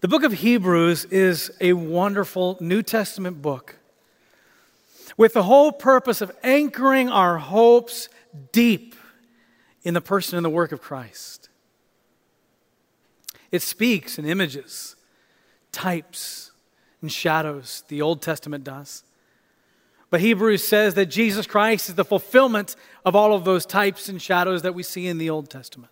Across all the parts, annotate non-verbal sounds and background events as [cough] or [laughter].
The book of Hebrews is a wonderful New Testament book with the whole purpose of anchoring our hopes deep in the person and the work of Christ. It speaks in images, types, and shadows, the Old Testament does. But Hebrews says that Jesus Christ is the fulfillment of all of those types and shadows that we see in the Old Testament.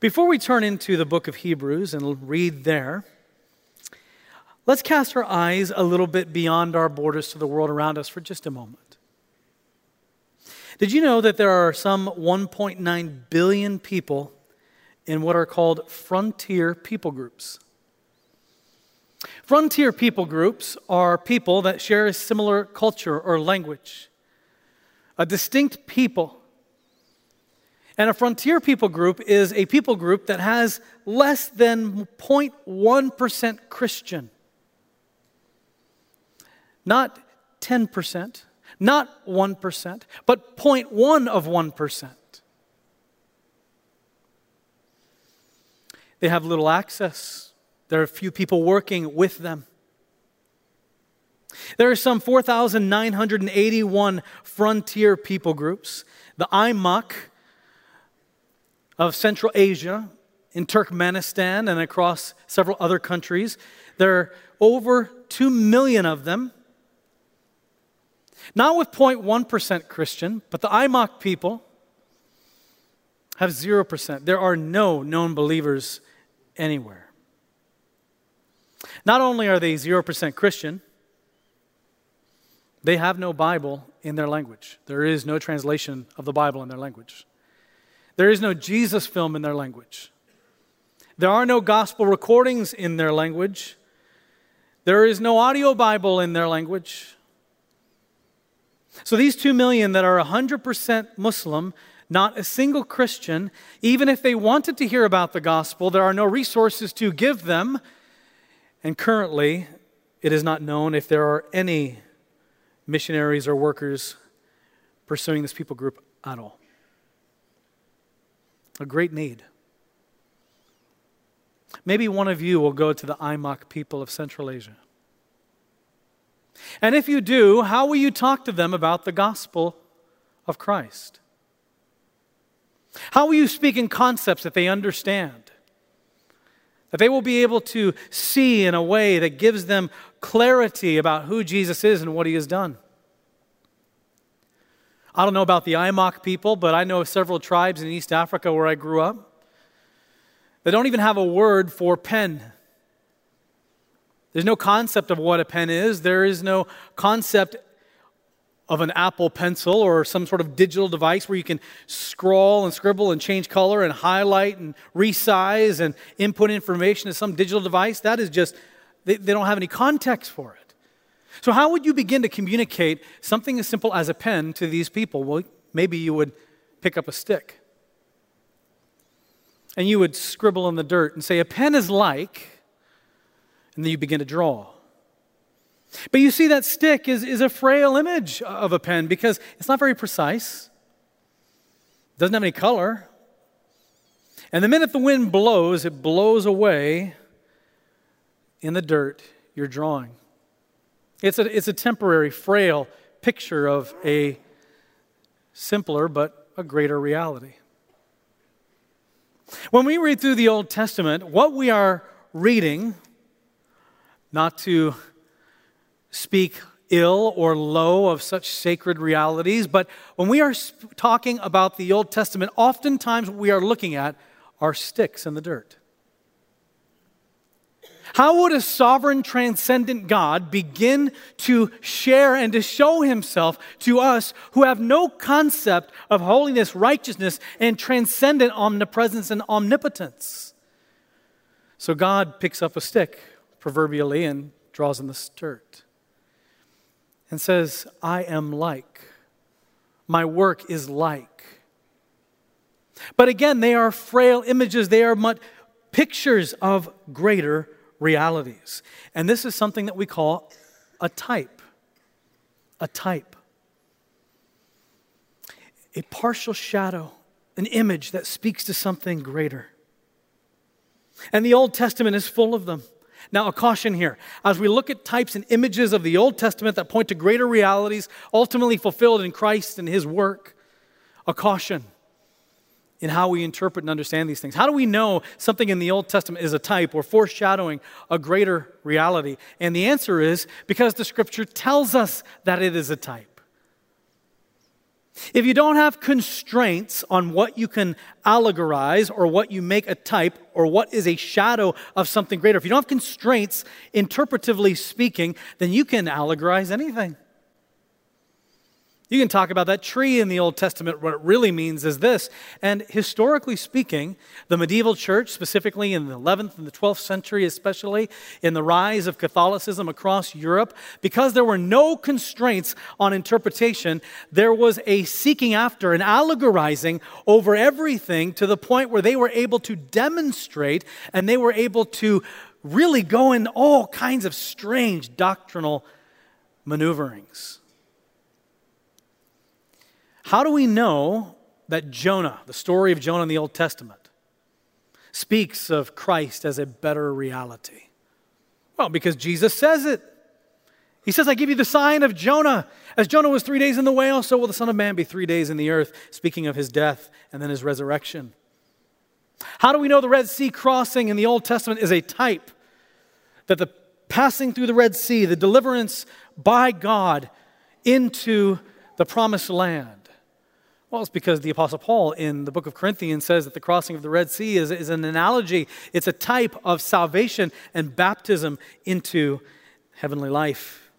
Before we turn into the book of Hebrews and read there, let's cast our eyes a little bit beyond our borders to the world around us for just a moment. Did you know that there are some 1.9 billion people in what are called frontier people groups? Frontier people groups are people that share a similar culture or language, a distinct people and a frontier people group is a people group that has less than 0.1% Christian. Not 10%, not 1%, but 0.1 of 1%. They have little access. There are few people working with them. There are some 4,981 frontier people groups. The Aimaq of Central Asia, in Turkmenistan, and across several other countries. There are over 2 million of them. Not with 0.1% Christian, but the Aimaq people have 0%. There are no known believers anywhere. Not only are they 0% Christian, they have no Bible in their language. There is no translation of the Bible in their language. There is no Jesus film in their language. There are no gospel recordings in their language. There is no audio Bible in their language. So these two million that are 100% Muslim, not a single Christian, even if they wanted to hear about the gospel, there are no resources to give them. And currently, it is not known if there are any missionaries or workers pursuing this people group at all a great need. Maybe one of you will go to the Aimaq people of Central Asia. And if you do, how will you talk to them about the gospel of Christ? How will you speak in concepts that they understand? That they will be able to see in a way that gives them clarity about who Jesus is and what he has done. I don't know about the Aimaq people, but I know of several tribes in East Africa where I grew up. They don't even have a word for pen. There's no concept of what a pen is. There is no concept of an Apple pencil or some sort of digital device where you can scroll and scribble and change color and highlight and resize and input information to some digital device. That is just, they, they don't have any context for it. So, how would you begin to communicate something as simple as a pen to these people? Well, maybe you would pick up a stick and you would scribble in the dirt and say, A pen is like, and then you begin to draw. But you see, that stick is, is a frail image of a pen because it's not very precise, it doesn't have any color. And the minute the wind blows, it blows away in the dirt you're drawing. It's a, it's a temporary, frail picture of a simpler but a greater reality. When we read through the Old Testament, what we are reading, not to speak ill or low of such sacred realities, but when we are talking about the Old Testament, oftentimes what we are looking at are sticks in the dirt. How would a sovereign, transcendent God begin to share and to show himself to us who have no concept of holiness, righteousness, and transcendent omnipresence and omnipotence? So God picks up a stick, proverbially, and draws in the dirt and says, I am like. My work is like. But again, they are frail images, they are but pictures of greater realities. And this is something that we call a type. A type. A partial shadow, an image that speaks to something greater. And the Old Testament is full of them. Now, a caution here. As we look at types and images of the Old Testament that point to greater realities ultimately fulfilled in Christ and His work, a caution in how we interpret and understand these things. How do we know something in the Old Testament is a type or foreshadowing a greater reality? And the answer is because the Scripture tells us that it is a type. If you don't have constraints on what you can allegorize or what you make a type or what is a shadow of something greater, if you don't have constraints, interpretively speaking, then you can allegorize anything. You can talk about that tree in the Old Testament. What it really means is this. And historically speaking, the medieval church, specifically in the 11th and the 12th century, especially in the rise of Catholicism across Europe, because there were no constraints on interpretation, there was a seeking after and allegorizing over everything to the point where they were able to demonstrate and they were able to really go in all kinds of strange doctrinal maneuverings. How do we know that Jonah, the story of Jonah in the Old Testament, speaks of Christ as a better reality? Well, because Jesus says it. He says, I give you the sign of Jonah. As Jonah was three days in the whale, so will the Son of Man be three days in the earth, speaking of his death and then his resurrection. How do we know the Red Sea crossing in the Old Testament is a type that the passing through the Red Sea, the deliverance by God into the promised land, well, it's because the Apostle Paul in the book of Corinthians says that the crossing of the Red Sea is, is an analogy, it's a type of salvation and baptism into heavenly life.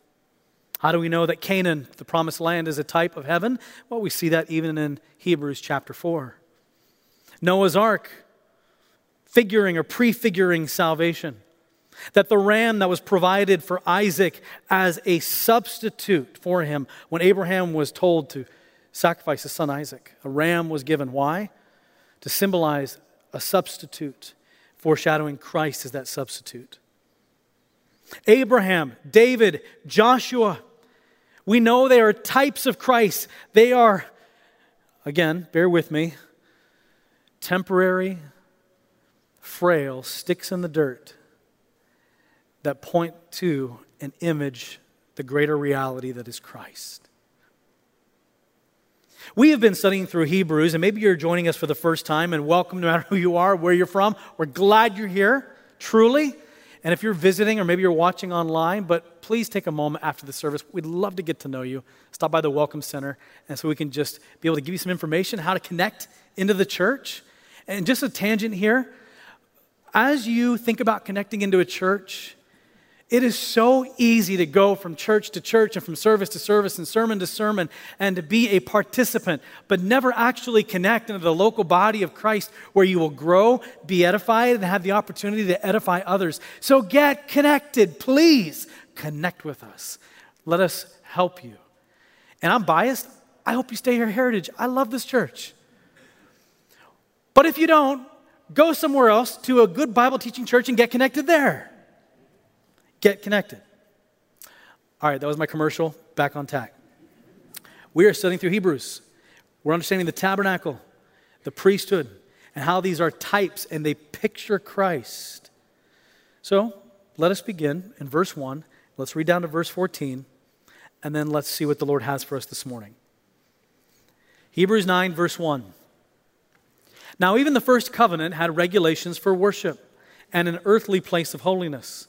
How do we know that Canaan, the promised land, is a type of heaven? Well, we see that even in Hebrews chapter 4. Noah's ark, figuring or prefiguring salvation. That the ram that was provided for Isaac as a substitute for him when Abraham was told to sacrifice his son Isaac. A ram was given. Why? To symbolize a substitute, foreshadowing Christ as that substitute. Abraham, David, Joshua, we know they are types of Christ. They are, again, bear with me, temporary, frail sticks in the dirt that point to an image, the greater reality that is Christ. We have been studying through Hebrews, and maybe you're joining us for the first time, and welcome no matter who you are, where you're from. We're glad you're here, truly. And if you're visiting or maybe you're watching online, but please take a moment after the service. We'd love to get to know you. Stop by the Welcome Center, and so we can just be able to give you some information how to connect into the church. And just a tangent here as you think about connecting into a church, it is so easy to go from church to church and from service to service and sermon to sermon and to be a participant, but never actually connect into the local body of Christ where you will grow, be edified, and have the opportunity to edify others. So get connected, please. Connect with us. Let us help you. And I'm biased. I hope you stay here, Heritage. I love this church. But if you don't, go somewhere else to a good Bible teaching church and get connected there. Get connected. All right, that was my commercial. Back on tack. We are studying through Hebrews. We're understanding the tabernacle, the priesthood, and how these are types and they picture Christ. So let us begin in verse 1. Let's read down to verse 14, and then let's see what the Lord has for us this morning. Hebrews 9, verse 1. Now, even the first covenant had regulations for worship and an earthly place of holiness.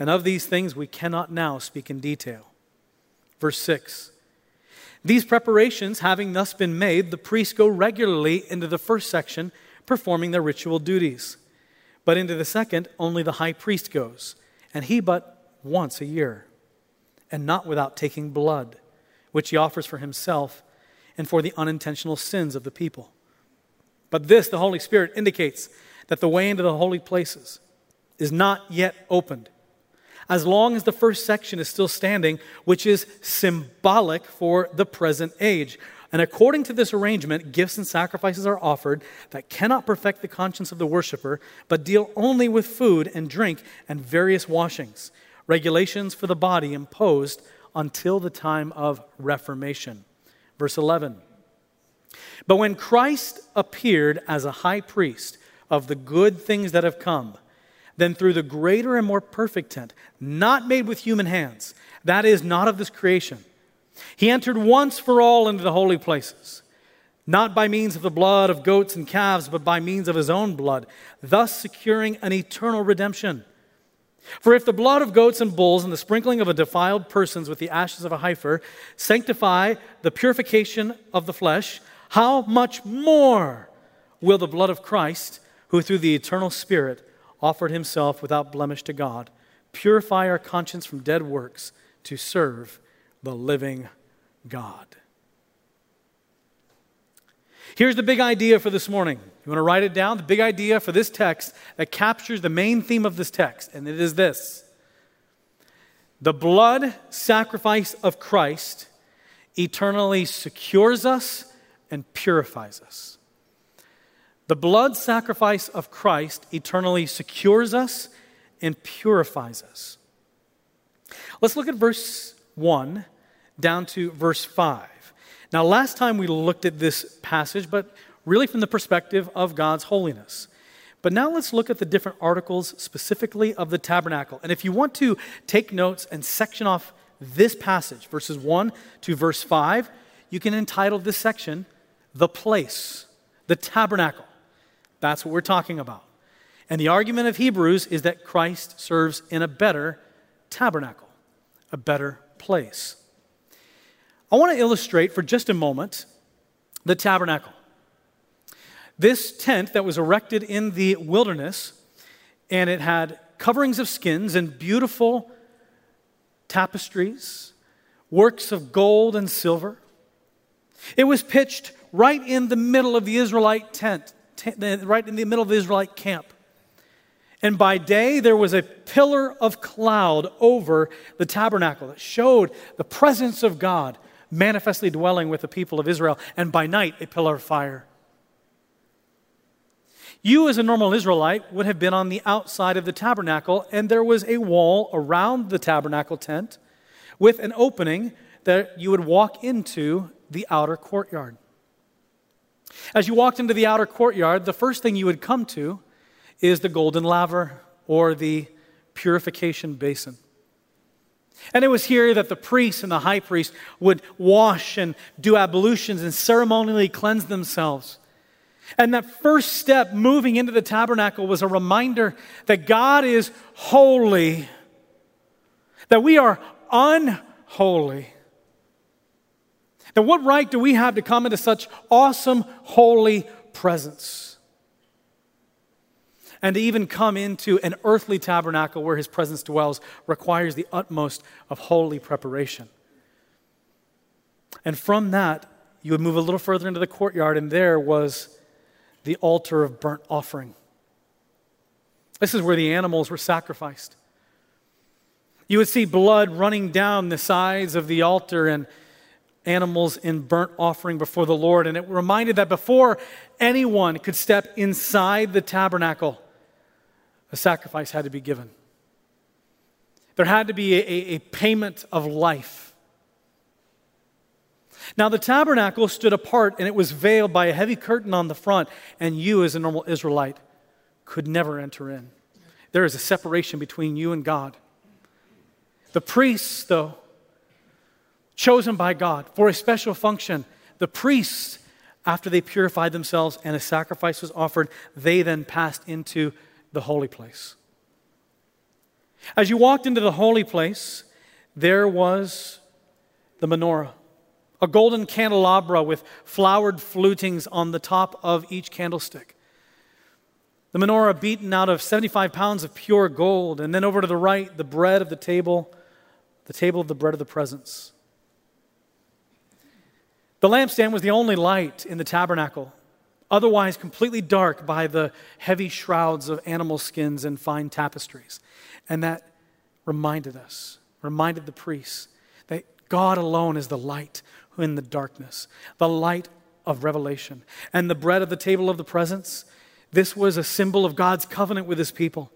And of these things we cannot now speak in detail. Verse 6 These preparations having thus been made, the priests go regularly into the first section, performing their ritual duties. But into the second, only the high priest goes, and he but once a year, and not without taking blood, which he offers for himself and for the unintentional sins of the people. But this, the Holy Spirit, indicates that the way into the holy places is not yet opened. As long as the first section is still standing, which is symbolic for the present age. And according to this arrangement, gifts and sacrifices are offered that cannot perfect the conscience of the worshiper, but deal only with food and drink and various washings, regulations for the body imposed until the time of Reformation. Verse 11. But when Christ appeared as a high priest of the good things that have come, then through the greater and more perfect tent, not made with human hands, that is, not of this creation, he entered once for all into the holy places, not by means of the blood of goats and calves, but by means of his own blood, thus securing an eternal redemption. For if the blood of goats and bulls and the sprinkling of a defiled persons with the ashes of a heifer sanctify the purification of the flesh, how much more will the blood of Christ, who through the eternal Spirit offered himself without blemish to God, purify our conscience from dead works to serve the living God. Here's the big idea for this morning. You want to write it down? The big idea for this text that captures the main theme of this text, and it is this The blood sacrifice of Christ eternally secures us and purifies us. The blood sacrifice of Christ eternally secures us and purifies us. Let's look at verse 1 down to verse 5. Now, last time we looked at this passage, but really from the perspective of God's holiness. But now let's look at the different articles specifically of the tabernacle. And if you want to take notes and section off this passage, verses 1 to verse 5, you can entitle this section, The Place, the Tabernacle. That's what we're talking about. And the argument of Hebrews is that Christ serves in a better tabernacle, a better place. I want to illustrate for just a moment the tabernacle. This tent that was erected in the wilderness, and it had coverings of skins and beautiful tapestries, works of gold and silver. It was pitched right in the middle of the Israelite tent, right in the middle of the Israelite camp. And by day, there was a pillar of cloud over the tabernacle that showed the presence of God manifestly dwelling with the people of Israel, and by night, a pillar of fire. You, as a normal Israelite, would have been on the outside of the tabernacle, and there was a wall around the tabernacle tent with an opening that you would walk into the outer courtyard. As you walked into the outer courtyard, the first thing you would come to is the golden laver or the purification basin. And it was here that the priests and the high priest would wash and do ablutions and ceremonially cleanse themselves. And that first step moving into the tabernacle was a reminder that God is holy, that we are unholy. That what right do we have to come into such awesome, holy presence? And to even come into an earthly tabernacle where his presence dwells requires the utmost of holy preparation. And from that, you would move a little further into the courtyard, and there was the altar of burnt offering. This is where the animals were sacrificed. You would see blood running down the sides of the altar and animals in burnt offering before the Lord. And it reminded that before anyone could step inside the tabernacle, a sacrifice had to be given. There had to be a, a, payment of life. Now, the tabernacle stood apart and it was veiled by a heavy curtain on the front, and you, as a normal Israelite, could never enter in. There is a separation between you and God. The priests, though, chosen by God for a special function, the priests, after they purified themselves and a sacrifice was offered, they then passed into the holy place. As you walked into the holy place, there was the menorah, a golden candelabra with flowered flutings on the top of each candlestick. The menorah beaten out of 75 pounds of pure gold, and then over to the right, the bread of the table, the table of the bread of the presence. The lampstand was the only light in the tabernacle. otherwise completely dark by the heavy shrouds of animal skins and fine tapestries. And that reminded us, reminded the priests, that God alone is the light in the darkness, the light of revelation. And the bread of the table of the presence, this was a symbol of God's covenant with his people.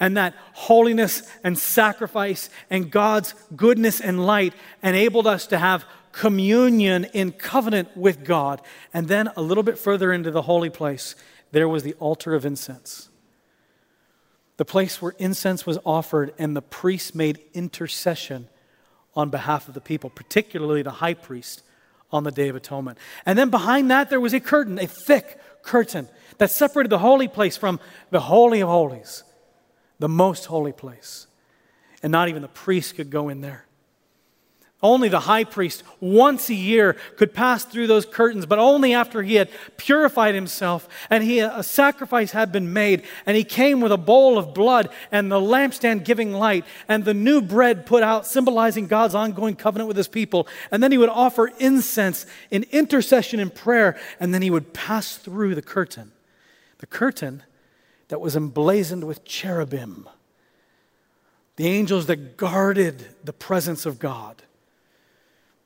And that holiness and sacrifice and God's goodness and light enabled us to have communion in covenant with God. And then a little bit further into the holy place, there was the altar of incense. The place where incense was offered, and the priest made intercession on behalf of the people, particularly the high priest on the Day of Atonement. And then behind that, there was a curtain, a thick curtain that separated the holy place from the Holy of Holies, the most holy place. And not even the priest could go in there. Only the high priest once a year could pass through those curtains, but only after he had purified himself and he, a sacrifice had been made, and he came with a bowl of blood and the lampstand giving light and the new bread put out, symbolizing God's ongoing covenant with his people. And then he would offer incense in intercession and prayer, and then he would pass through the curtain. The curtain that was emblazoned with cherubim, the angels that guarded the presence of God.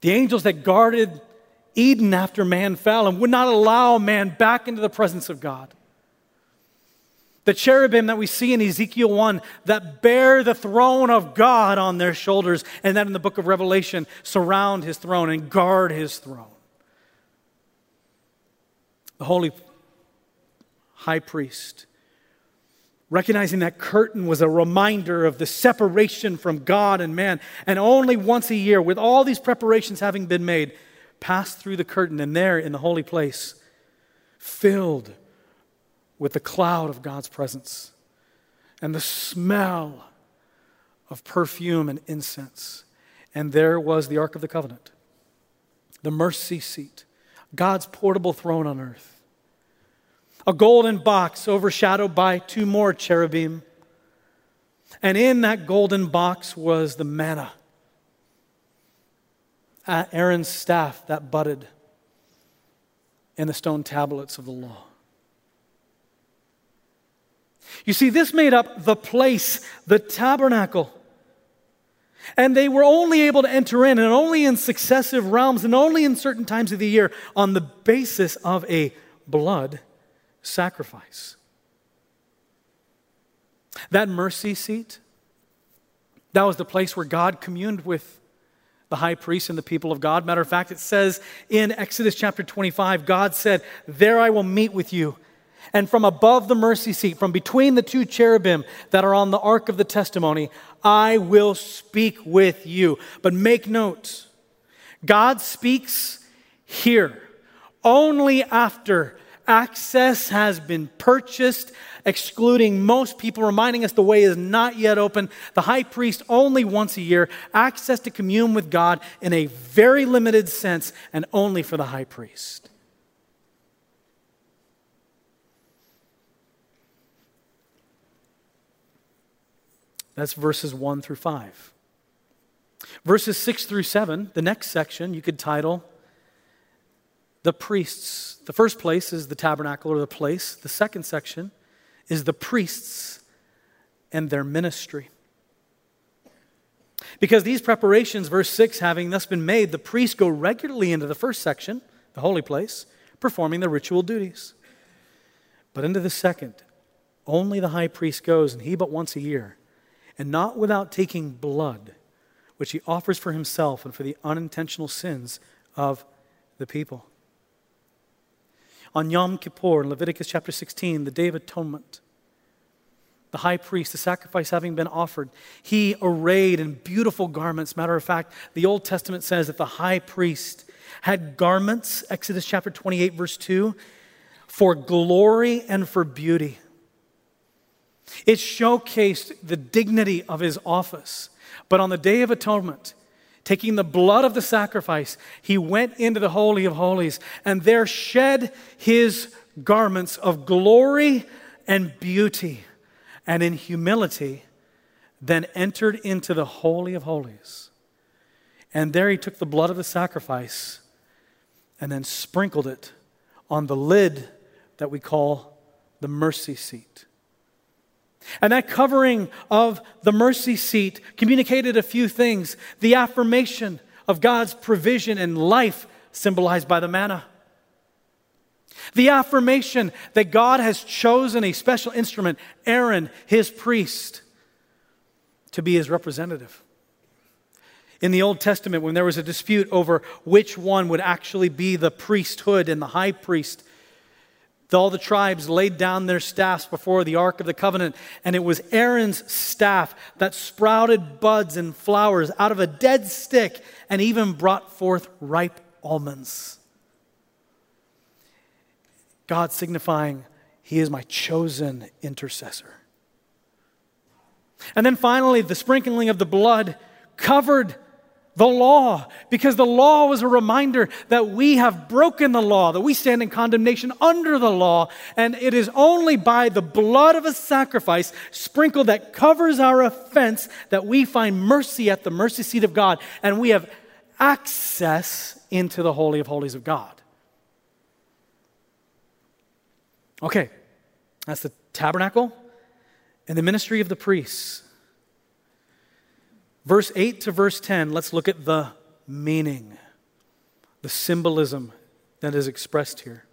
The angels that guarded Eden after man fell and would not allow man back into the presence of God. The cherubim that we see in Ezekiel 1 that bear the throne of God on their shoulders, and that in the book of Revelation surround his throne and guard his throne. The holy high priest Recognizing that curtain was a reminder of the separation from God and man. And only once a year, with all these preparations having been made, passed through the curtain and there in the holy place, filled with the cloud of God's presence and the smell of perfume and incense. And there was the Ark of the Covenant, the mercy seat, God's portable throne on earth a golden box overshadowed by two more cherubim. And in that golden box was the manna, Aaron's staff that budded, and the stone tablets of the law. You see, this made up the place, the tabernacle. And they were only able to enter in, and only in successive realms, and only in certain times of the year on the basis of a blood sacrifice. That mercy seat, that was the place where God communed with the high priest and the people of God. Matter of fact, it says in Exodus chapter 25, God said, There I will meet with you. And from above the mercy seat, from between the two cherubim that are on the ark of the testimony, I will speak with you. But make note, God speaks here only after Access has been purchased, excluding most people, reminding us the way is not yet open. The high priest only once a year, access to commune with God in a very limited sense, and only for the high priest. That's verses 1 through 5. Verses 6 through 7, the next section, you could title the priests. The first place is the tabernacle or the place. The second section is the priests and their ministry. Because these preparations, verse 6, having thus been made, the priests go regularly into the first section, the holy place, performing the ritual duties. But into the second, only the high priest goes, and he but once a year, and not without taking blood, which he offers for himself and for the unintentional sins of the people on Yom Kippur in Leviticus chapter 16, the Day of Atonement. The high priest, the sacrifice having been offered, he arrayed in beautiful garments. Matter of fact, the Old Testament says that the high priest had garments, Exodus chapter 28, verse 2, for glory and for beauty. It showcased the dignity of his office. But on the Day of Atonement, taking the blood of the sacrifice, he went into the Holy of Holies and there shed his garments of glory and beauty, and in humility, then entered into the Holy of Holies. And there he took the blood of the sacrifice and then sprinkled it on the lid that we call the mercy seat. And that covering of the mercy seat communicated a few things the affirmation of God's provision and life, symbolized by the manna. The affirmation that God has chosen a special instrument, Aaron, his priest, to be his representative. In the Old Testament, when there was a dispute over which one would actually be the priesthood and the high priest, all the tribes laid down their staffs before the Ark of the Covenant, and it was Aaron's staff that sprouted buds and flowers out of a dead stick and even brought forth ripe almonds. God signifying, He is my chosen intercessor. And then finally, the sprinkling of the blood covered the law, because the law was a reminder that we have broken the law, that we stand in condemnation under the law, and it is only by the blood of a sacrifice sprinkled that covers our offense that we find mercy at the mercy seat of God, and we have access into the Holy of Holies of God. Okay, that's the tabernacle and the ministry of the priests. Verse 8 to verse 10, let's look at the meaning, the symbolism that is expressed here.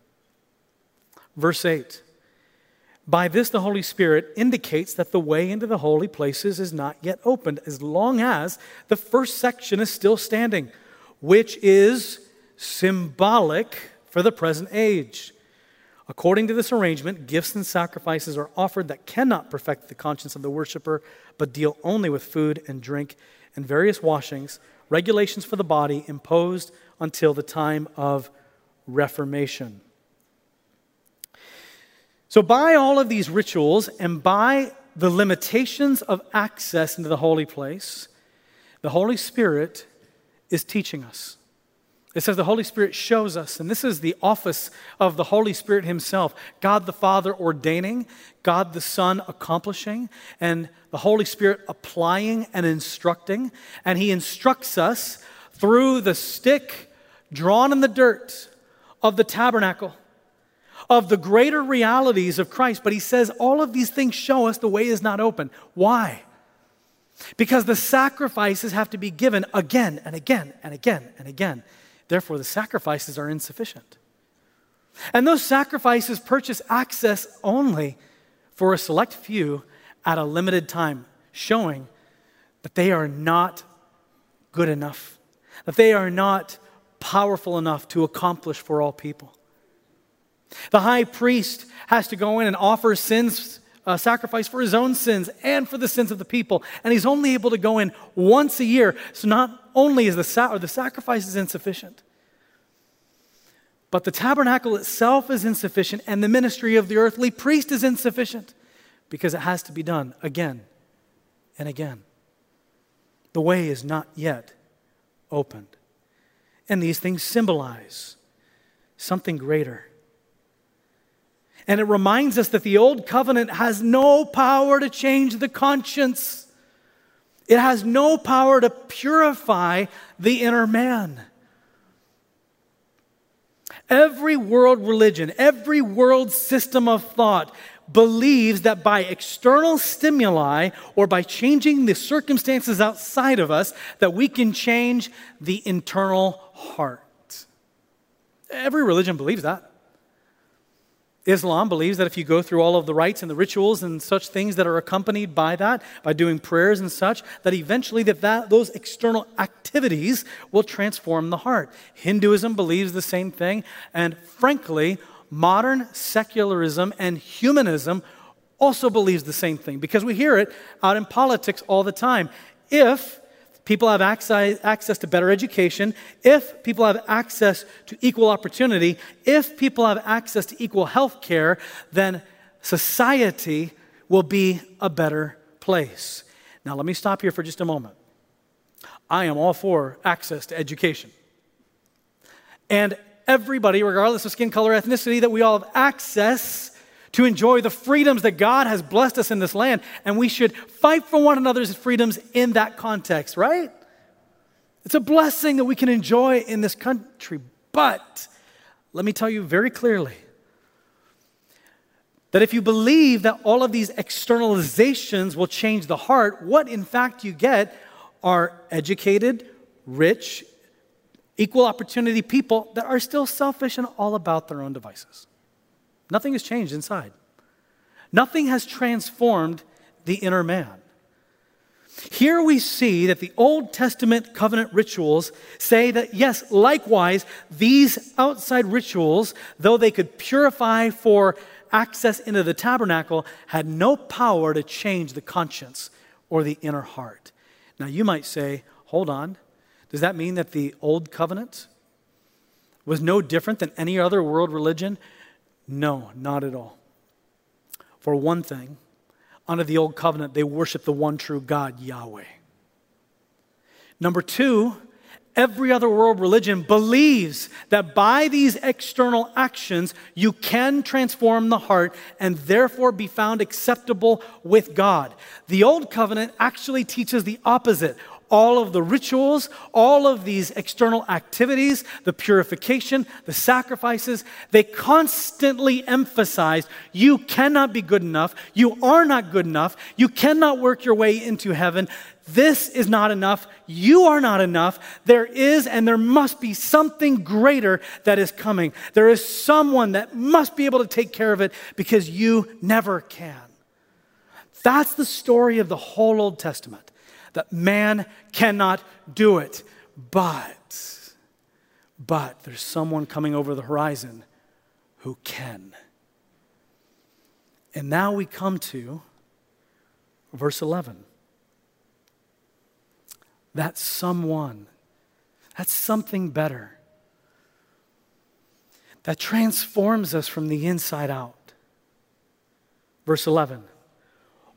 Verse 8 By this, the Holy Spirit indicates that the way into the holy places is not yet opened, as long as the first section is still standing, which is symbolic for the present age. According to this arrangement, gifts and sacrifices are offered that cannot perfect the conscience of the worshiper, but deal only with food and drink and various washings, regulations for the body imposed until the time of Reformation. So, by all of these rituals and by the limitations of access into the holy place, the Holy Spirit is teaching us. It says the Holy Spirit shows us, and this is the office of the Holy Spirit Himself God the Father ordaining, God the Son accomplishing, and the Holy Spirit applying and instructing. And He instructs us through the stick drawn in the dirt of the tabernacle, of the greater realities of Christ. But He says all of these things show us the way is not open. Why? Because the sacrifices have to be given again and again and again and again. Therefore, the sacrifices are insufficient. And those sacrifices purchase access only for a select few at a limited time, showing that they are not good enough, that they are not powerful enough to accomplish for all people. The high priest has to go in and offer sins uh, sacrifice for his own sins and for the sins of the people. And he's only able to go in once a year. So not only is the, sa- the sacrifice is insufficient, but the tabernacle itself is insufficient, and the ministry of the earthly priest is insufficient because it has to be done again and again. The way is not yet opened. And these things symbolize something greater. And it reminds us that the old covenant has no power to change the conscience. It has no power to purify the inner man. Every world religion, every world system of thought believes that by external stimuli or by changing the circumstances outside of us that we can change the internal heart. Every religion believes that. Islam believes that if you go through all of the rites and the rituals and such things that are accompanied by that, by doing prayers and such, that eventually that, that those external activities will transform the heart. Hinduism believes the same thing, and frankly, modern secularism and humanism also believes the same thing because we hear it out in politics all the time. If people have access, access to better education, if people have access to equal opportunity, if people have access to equal health care, then society will be a better place. Now, let me stop here for just a moment. I am all for access to education. And everybody, regardless of skin color, ethnicity, that we all have access to enjoy the freedoms that God has blessed us in this land. And we should fight for one another's freedoms in that context, right? It's a blessing that we can enjoy in this country. But let me tell you very clearly that if you believe that all of these externalizations will change the heart, what in fact you get are educated, rich, equal opportunity people that are still selfish and all about their own devices. Nothing has changed inside. Nothing has transformed the inner man. Here we see that the Old Testament covenant rituals say that, yes, likewise, these outside rituals, though they could purify for access into the tabernacle, had no power to change the conscience or the inner heart. Now, you might say, hold on, does that mean that the Old Covenant was no different than any other world religion? No, not at all. For one thing, under the Old Covenant, they worship the one true God, Yahweh. Number two, every other world religion believes that by these external actions, you can transform the heart and therefore be found acceptable with God. The Old Covenant actually teaches the opposite all of the rituals, all of these external activities, the purification, the sacrifices, they constantly emphasize you cannot be good enough. You are not good enough. You cannot work your way into heaven. This is not enough. You are not enough. There is and there must be something greater that is coming. There is someone that must be able to take care of it because you never can. That's the story of the whole Old Testament that man cannot do it. But, but there's someone coming over the horizon who can. And now we come to verse 11. That someone, that's something better that transforms us from the inside out. Verse 11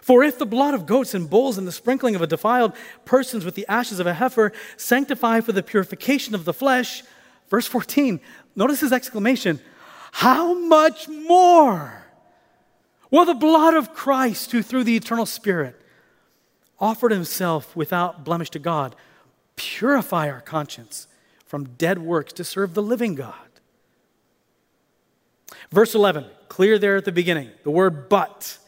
For if the blood of goats and bulls and the sprinkling of a defiled persons with the ashes of a heifer sanctify for the purification of the flesh, verse 14, notice his exclamation, how much more will the blood of Christ, who through the eternal Spirit offered himself without blemish to God, purify our conscience from dead works to serve the living God? Verse 11, clear there at the beginning, the word but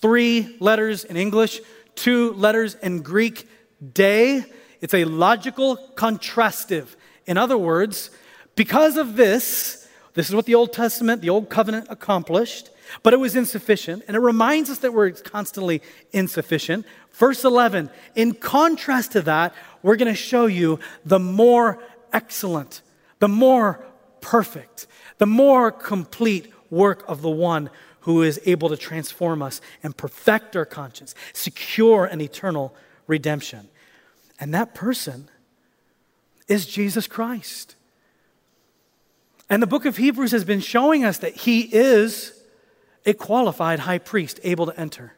three letters in English, two letters in Greek, day. It's a logical contrastive. In other words, because of this, this is what the Old Testament, the Old Covenant accomplished, but it was insufficient. And it reminds us that we're constantly insufficient. Verse 11, in contrast to that, we're going to show you the more excellent, the more perfect, the more complete work of the one who is able to transform us and perfect our conscience, secure an eternal redemption. And that person is Jesus Christ. And the book of Hebrews has been showing us that he is a qualified high priest able to enter.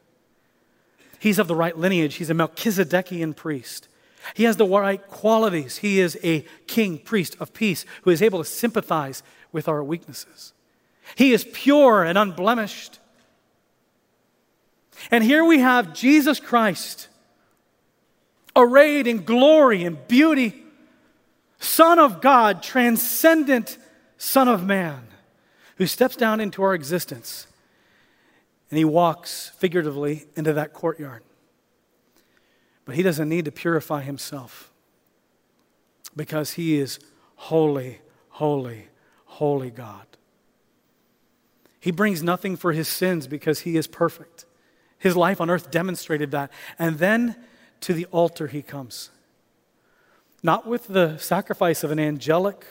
He's of the right lineage, he's a Melchizedekian priest. He has the right qualities. He is a king, priest of peace who is able to sympathize with our weaknesses. He is pure and unblemished. And here we have Jesus Christ, arrayed in glory and beauty, Son of God, transcendent Son of Man, who steps down into our existence and he walks figuratively into that courtyard. But he doesn't need to purify himself because he is holy, holy, holy God. He brings nothing for his sins because he is perfect. His life on earth demonstrated that. And then to the altar he comes. Not with the sacrifice of an angelic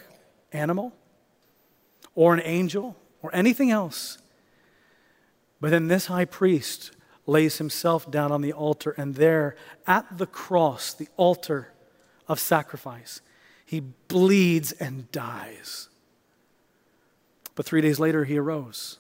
animal or an angel or anything else. But then this high priest lays himself down on the altar, and there at the cross, the altar of sacrifice, he bleeds and dies. But three days later, he arose.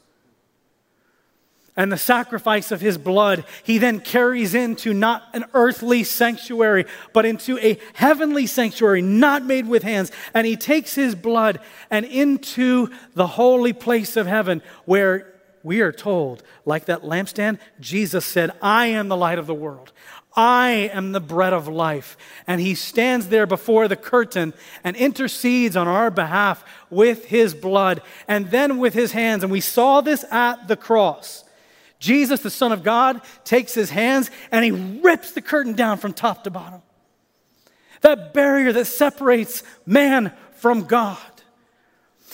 And the sacrifice of his blood, he then carries into not an earthly sanctuary, but into a heavenly sanctuary, not made with hands. And he takes his blood and into the holy place of heaven, where we are told, like that lampstand, Jesus said, I am the light of the world. I am the bread of life. And he stands there before the curtain and intercedes on our behalf with his blood and then with his hands. And we saw this at the cross. Jesus, the Son of God, takes his hands and he rips the curtain down from top to bottom. That barrier that separates man from God.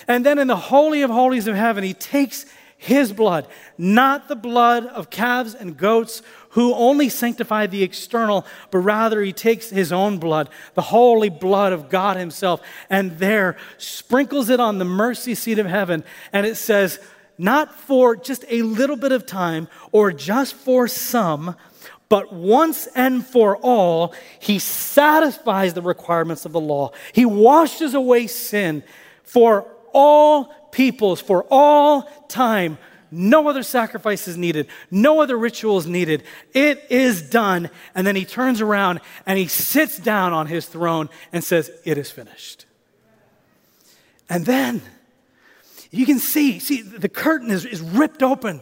And then in the Holy of Holies of heaven, he takes his blood, not the blood of calves and goats who only sanctify the external, but rather he takes his own blood, the holy blood of God himself, and there sprinkles it on the mercy seat of heaven. And it says, not for just a little bit of time or just for some, but once and for all, he satisfies the requirements of the law. He washes away sin for all peoples, for all time. No other sacrifice is needed. No other ritual is needed. It is done. And then he turns around and he sits down on his throne and says, It is finished. And then you can see, see, the curtain is, is ripped open.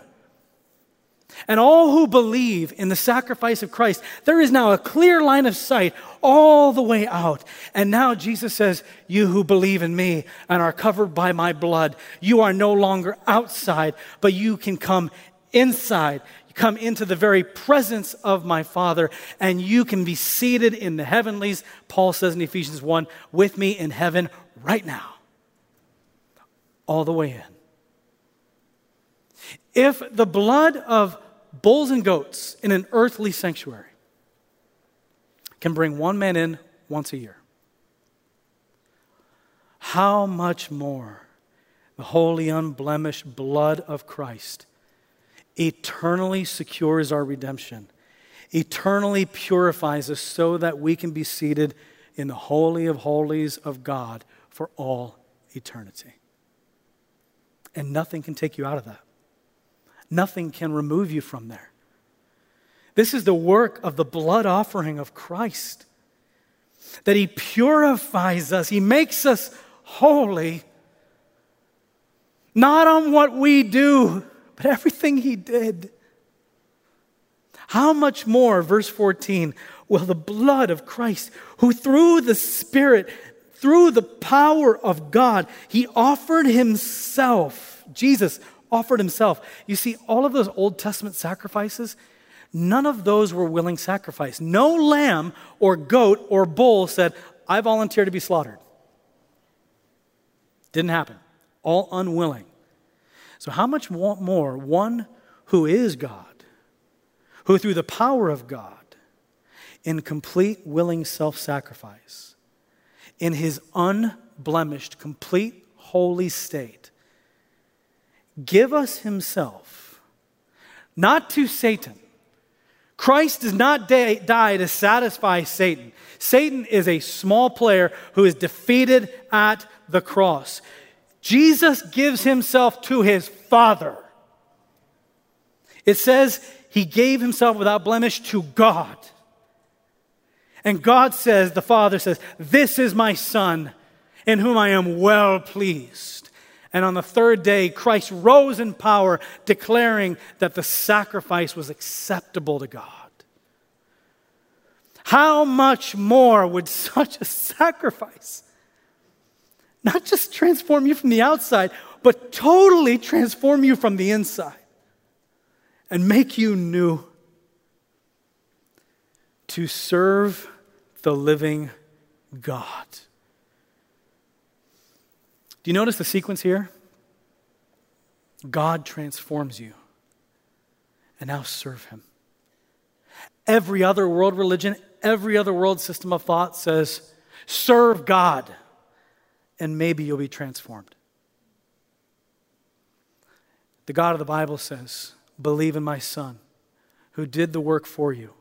And all who believe in the sacrifice of Christ, there is now a clear line of sight all the way out. And now Jesus says, You who believe in me and are covered by my blood, you are no longer outside, but you can come inside. Come into the very presence of my Father, and you can be seated in the heavenlies, Paul says in Ephesians 1, with me in heaven right now all the way in. If the blood of bulls and goats in an earthly sanctuary can bring one man in once a year, how much more the holy, unblemished blood of Christ eternally secures our redemption, eternally purifies us so that we can be seated in the Holy of Holies of God for all eternity. And nothing can take you out of that. Nothing can remove you from there. This is the work of the blood offering of Christ. That He purifies us, He makes us holy, not on what we do, but everything He did. How much more, verse 14, will the blood of Christ, who through the Spirit through the power of God, he offered himself. Jesus offered himself. You see, all of those Old Testament sacrifices, none of those were willing sacrifice. No lamb or goat or bull said, I volunteer to be slaughtered. Didn't happen. All unwilling. So, how much more one who is God, who through the power of God, in complete willing self sacrifice, in his unblemished, complete, holy state, give us himself, not to Satan. Christ does not die to satisfy Satan. Satan is a small player who is defeated at the cross. Jesus gives himself to his Father. It says he gave himself without blemish to God. And God says, the Father says, This is my Son in whom I am well pleased. And on the third day, Christ rose in power, declaring that the sacrifice was acceptable to God. How much more would such a sacrifice not just transform you from the outside, but totally transform you from the inside and make you new to serve the living God. Do you notice the sequence here? God transforms you, and now serve Him. Every other world religion, every other world system of thought says, serve God, and maybe you'll be transformed. The God of the Bible says, believe in my Son, who did the work for you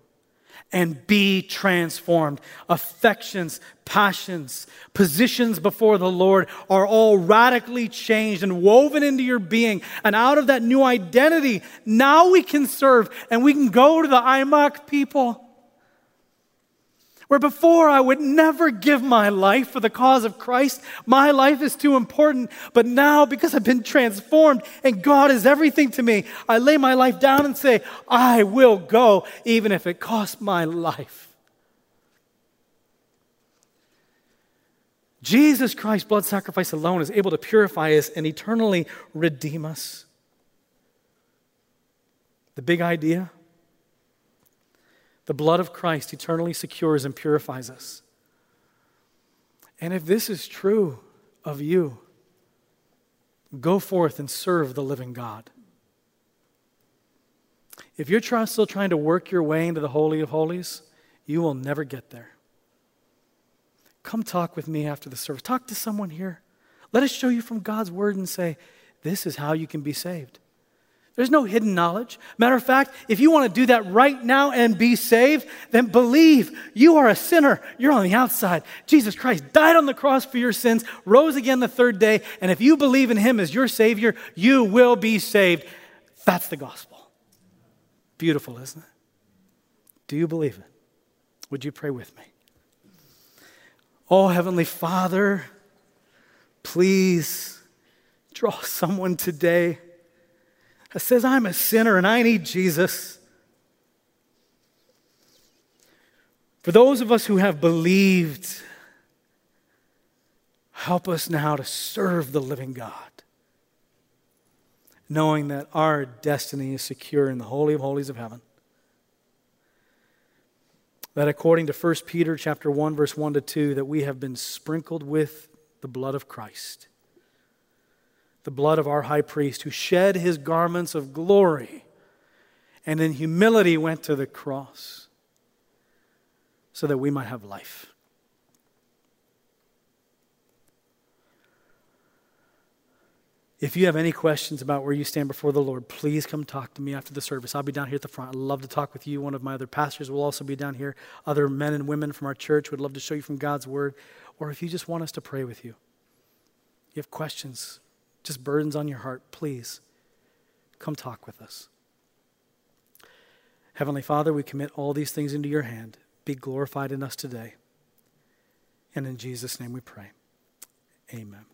and be transformed. Affections, passions, positions before the Lord are all radically changed and woven into your being. And out of that new identity, now we can serve and we can go to the IMOC people where before I would never give my life for the cause of Christ, my life is too important. But now, because I've been transformed and God is everything to me, I lay my life down and say, I will go, even if it costs my life. Jesus Christ's blood sacrifice alone is able to purify us and eternally redeem us. The big idea the blood of Christ eternally secures and purifies us. And if this is true of you, go forth and serve the living God. If you're still trying to work your way into the Holy of Holies, you will never get there. Come talk with me after the service. Talk to someone here. Let us show you from God's word and say, this is how you can be saved. There's no hidden knowledge. Matter of fact, if you want to do that right now and be saved, then believe you are a sinner. You're on the outside. Jesus Christ died on the cross for your sins, rose again the third day, and if you believe in him as your Savior, you will be saved. That's the gospel. Beautiful, isn't it? Do you believe it? Would you pray with me? Oh, Heavenly Father, please draw [laughs] someone today that says, I'm a sinner and I need Jesus. For those of us who have believed, help us now to serve the living God, knowing that our destiny is secure in the Holy of Holies of heaven. That according to 1 Peter chapter 1 verse 1 to 2 that we have been sprinkled with the blood of Christ the blood of our high priest, who shed his garments of glory and in humility went to the cross so that we might have life. If you have any questions about where you stand before the Lord, please come talk to me after the service. I'll be down here at the front. I'd love to talk with you. One of my other pastors will also be down here. Other men and women from our church would love to show you from God's word. Or if you just want us to pray with you, you have questions, just burdens on your heart, please come talk with us. Heavenly Father, we commit all these things into your hand. Be glorified in us today. And in Jesus' name we pray. Amen.